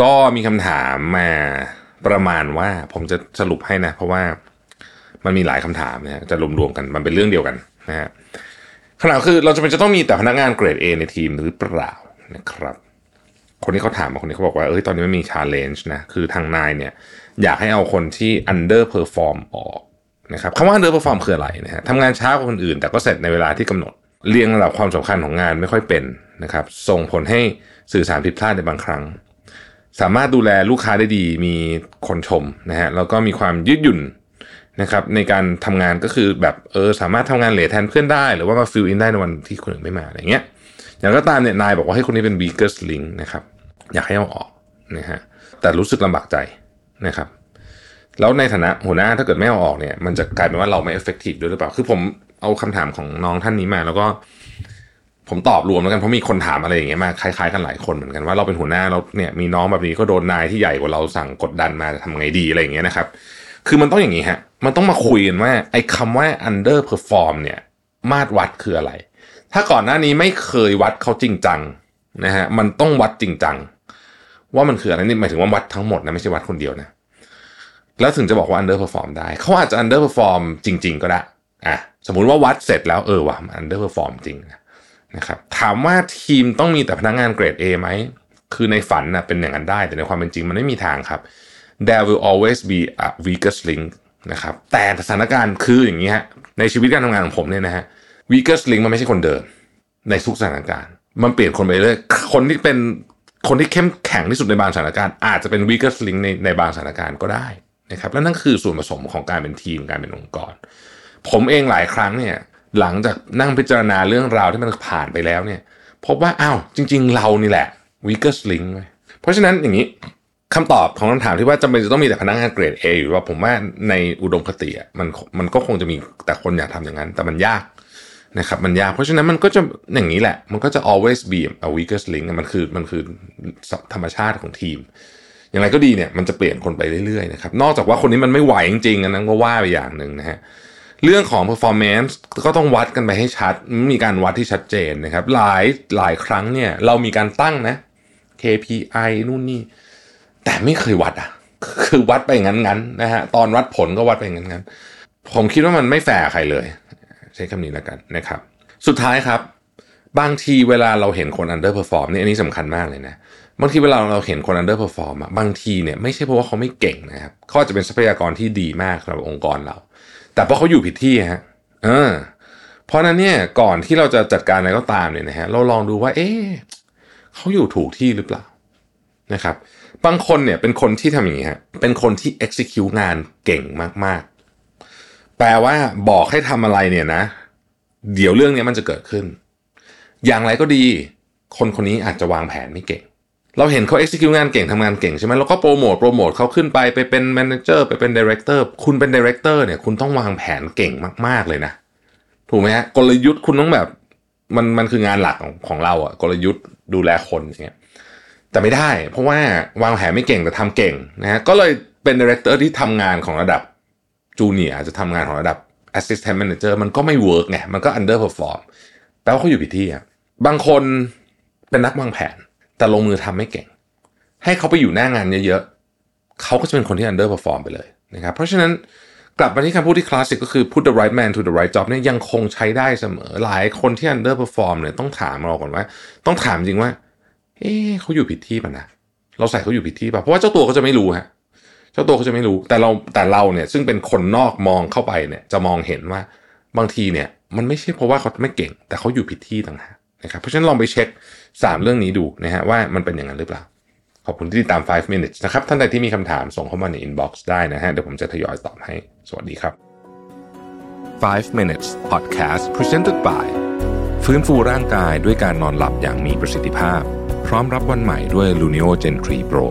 ก็มีคำถามมาประมาณว่าผมจะสรุปให้นะ เพราะว่ามันมีหลายคำถามนะจะรวมๆกันมันเป็นเรื่องเดียวกันนะฮะขณะคือเราจะเป็นจะต้องมีแต่พนักงานเกรด A ในทีมหรือเปล่านะครับ คนที่เขาถามมาคนนี้เขาบอกว่าเอ้ยตอนนี้ไม่มี challenge นะคือทางนายเนี่ย อยากให้เอาคนที่ underperform ออกนะครับคำว่า underperform คืออะไรนะฮะทำงานช้ากว่าคนอื่น แต่ก็เสร็จในเวลาที่กำหนดเรียงระดับความสำคัญของงานไม่ค่อยเป็นนะครับส่งผลให้สื่อสารผิดพลาดในบางครั้ง สามารถดูแลลูกค้าได้ดีมีคนชมนะฮะแล้วก็มีความยืดหยุ่นนะครับในการทำงานก็คือแบบเออสามารถทำงานเวรแทนเพื่อนได้ หรือว่ามา fill in ได้ในวันที่คนอื่นไม่มาอะไรเงี้ยอย่างก็ตามเนี่ยนายบอกว่าให้คนนี้เป็น weakest link นะครับอยากให้เอาออกนะฮะแต่รู้สึกลำบากใจนะครับแล้วในฐานะหัวหน้าถ้าเกิดไม่เอาออกเนี่ยมันจะกลายเป็นว่าเราไม่ effective ด้วยหรือเปล่า คือผมเอาคำถามของน้องท่านนี้มา แล้วก็ ผมตอบรวมแล้วกันเพราะมีคนถามอะไรอย่างเงี้ยมาคล้ายๆกันหลายคนเหมือนกันว่าเราเป็นหัวหน้าเราเนี่ยมีน้องแบบนี้ก็โดนนายที่ใหญ่กว่าเราสั่งกดดันมาจะทำไงดีอะไรอย่างเงี้ยนะครับ คือมันต้องอย่างนี้ฮะมันต้องมาคุยกันว่าไอ้คำว่า underperform เนี่ยมาตรวัดคืออะไร ถ้าก่อนหน้านี้ไม่เคยวัดเขาจริงจังนะฮะมันต้องวัดจริงจังว่ามันคืออะไรนี่หมายถึงว่าวัดทั้งหมดนะไม่ใช่วัดคนเดียวนะแล้วถึงจะบอกว่า underperform ได้เขาอาจจะ underperform จริง ๆ ก็ได้อะสมมุติว่าวัดเสร็จแล้วเออว่ะมัน underperform จริงนะ นะครับถามว่าทีมต้องมีแต่พนักงานเกรด A ไหม คือในฝันนะเป็นอย่างนั้นได้ แต่ในความเป็นจริงมันไม่มีทางครับ there will always be a weakest link นะครับแต่สถานการณ์คืออย่างนี้ฮะในชีวิตการทำงานของผมเนี่ยนะฮะ weakest link มันไม่ใช่คนเดิม ในทุกสถานการณ์ มันเปลี่ยนคนไปเรื่อยคนที่เป็นคนที่เข้มแข็งที่สุดในบางสถานการณ์อาจจะเป็น weakest link ในในบางสถานการณ์ก็ได้นะครับและนั่นคือส่วนผสมของการเป็นทีมการเป็นองค์กร ผมเองหลายครั้งเนี่ย หลังจากนั่งพิจารณาเรื่องราวที่มันผ่านไปแล้วเนี่ย พบว่าอ้าวจริง ๆ เรานี่แหละ weakest link เว้ยเพราะฉะนั้นอย่างนี้คำตอบของคำถามที่ว่าจำเป็นจะต้องมีแต่พนักงานเกรด A อยู่ว่าผมว่าในอุดมคติมันมันก็คงจะมีแต่คนอยากทำอย่างนั้น แต่มันยากนะครับมันยากเพราะฉะนั้นมันก็จะอย่างนี้แหละ มันก็จะ always be a weakest link มันคือมันคือธรรมชาติของทีม อย่างไรก็ดีเนี่ยมันจะเปลี่ยนคนไปเรื่อยๆนะครับนอกจากว่าคนนี้มันไม่ไหวจริงๆอันนั้นก็ว่าไปอย่างหนึ่งนะฮะ เรื่องของ performance ก็ต้องวัดกันไปให้ชัด มีการวัดที่ชัดเจนนะครับ หลายหลายครั้งเนี่ยเรามีการตั้งนะ KPI นู่นนี่ แต่ไม่เคยวัดอะคือวัดไปงั้นๆนะฮะตอนวัดผลก็วัดไปงั้นๆ ผมคิดว่ามันไม่แฟร์ใครเลย ใช้คำนี้แล้วกันนะครับ สุดท้ายครับ บางทีเวลาเราเห็นคน underperform นี่อันนี้สำคัญมากเลยนะบางทีเวลาเราเห็นคน underperform อะบางทีเนี่ยไม่ใช่เพราะว่าเขาไม่เก่งนะครับเขาอาจจะเป็นทรัพยากรที่ดีมากสำหรับองค์กรเรา แต่เพราะเขาอยู่ผิดที่ฮะเออเพราะนั้นเนี่ยก่อนที่เราจะจัดการอะไรก็ตามเนี่ยนะฮะเราลองดูว่า เอ๊ะเขาอยู่ถูกที่หรือเปล่านะครับ บางคนเนี่ยเป็นคนที่ทำอย่างนี้ฮะเป็นคนที่ execute งานเก่งมากๆ แปลว่าบอกให้ทำอะไรเนี่ยนะ เดี๋ยวเรื่องนี้มันจะเกิดขึ้น อย่างไรก็ดี คนคนนี้อาจจะวางแผนไม่เก่ง เราเห็นเขา execute งานเก่งทำงานเก่งใช่ไหมเราก็โปรโมทโปรโมทเขาขึ้นไปไปเป็น manager ไปเป็น director คุณเป็น director เนี่ยคุณต้องวางแผนเก่งมาก ๆ เลยนะ ถูกไหมฮะกลยุทธ์คุณต้องแบบมันมันคืองานหลักของของเราอะกลยุทธ์ดูแลคนอย่างเงี้ยแต่ไม่ได้ เพราะว่าวางแผนไม่เก่งแต่ทำเก่งนะฮะก็เลยเป็น director ที่ทำงานของระดับ junior จะทำงานของระดับ assistant manager มันก็ไม่เวิร์กไงมันก็ underperform แปลว่าเขาอยู่ผิดที่อะบางคนเป็นนักวางแผน แต่ลงมือทำไม่เก่ง ให้เขาไปอยู่หน้างานเยอะๆเขาก็จะเป็นคนที่ underperform ไปเลยนะครับ เพราะฉะนั้นกลับมาที่คำพูดที่คลาสสิกก็คือ put the right man to the right job เนี่ยยังคงใช้ได้เสมอ หลายคนที่ underperform เนี่ยต้องถามเราก่อนว่า ต้องถามจริงว่า เอ๊เขาอยู่ผิดที่ป่ะนะ เราใส่เขาอยู่ผิดที่ป่ะ เพราะว่าเจ้าตัวเขาจะไม่รู้ฮะ เจ้าตัวเขาจะไม่รู้ แต่เราแต่เราเนี่ยซึ่งเป็นคนนอกมองเข้าไปเนี่ยจะมองเห็นว่าบางทีเนี่ย มันไม่ใช่เพราะว่าเขาไม่เก่ง แต่เขาอยู่ผิดที่ต่างหาก นะครับเพราะฉะนั้นลองไปเช็ค 3 เรื่องนี้ดูนะฮะว่ามันเป็นอย่างนั้นหรือเปล่า ขอบคุณที่ติดตาม 5 minutes นะครับ ท่านใดที่มีคำถามส่งเข้ามาใน inbox ได้นะฮะเดี๋ยวผมจะทยอยตอบให้ สวัสดีครับ 5 minutes podcast presented by ฟื้นฟูร่างกายด้วยการนอนหลับอย่างมีประสิทธิภาพ พร้อมรับวันใหม่ด้วย Lunio Gen 3 Pro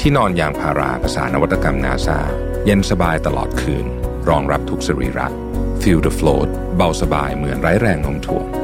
ที่นอนยางพาราภาษานวัตกรรมนาซาเย็นสบายตลอดคืน รองรับทุกสรีระ Feel the float เบาสบายเหมือนไร้แรงโน้มถ่วง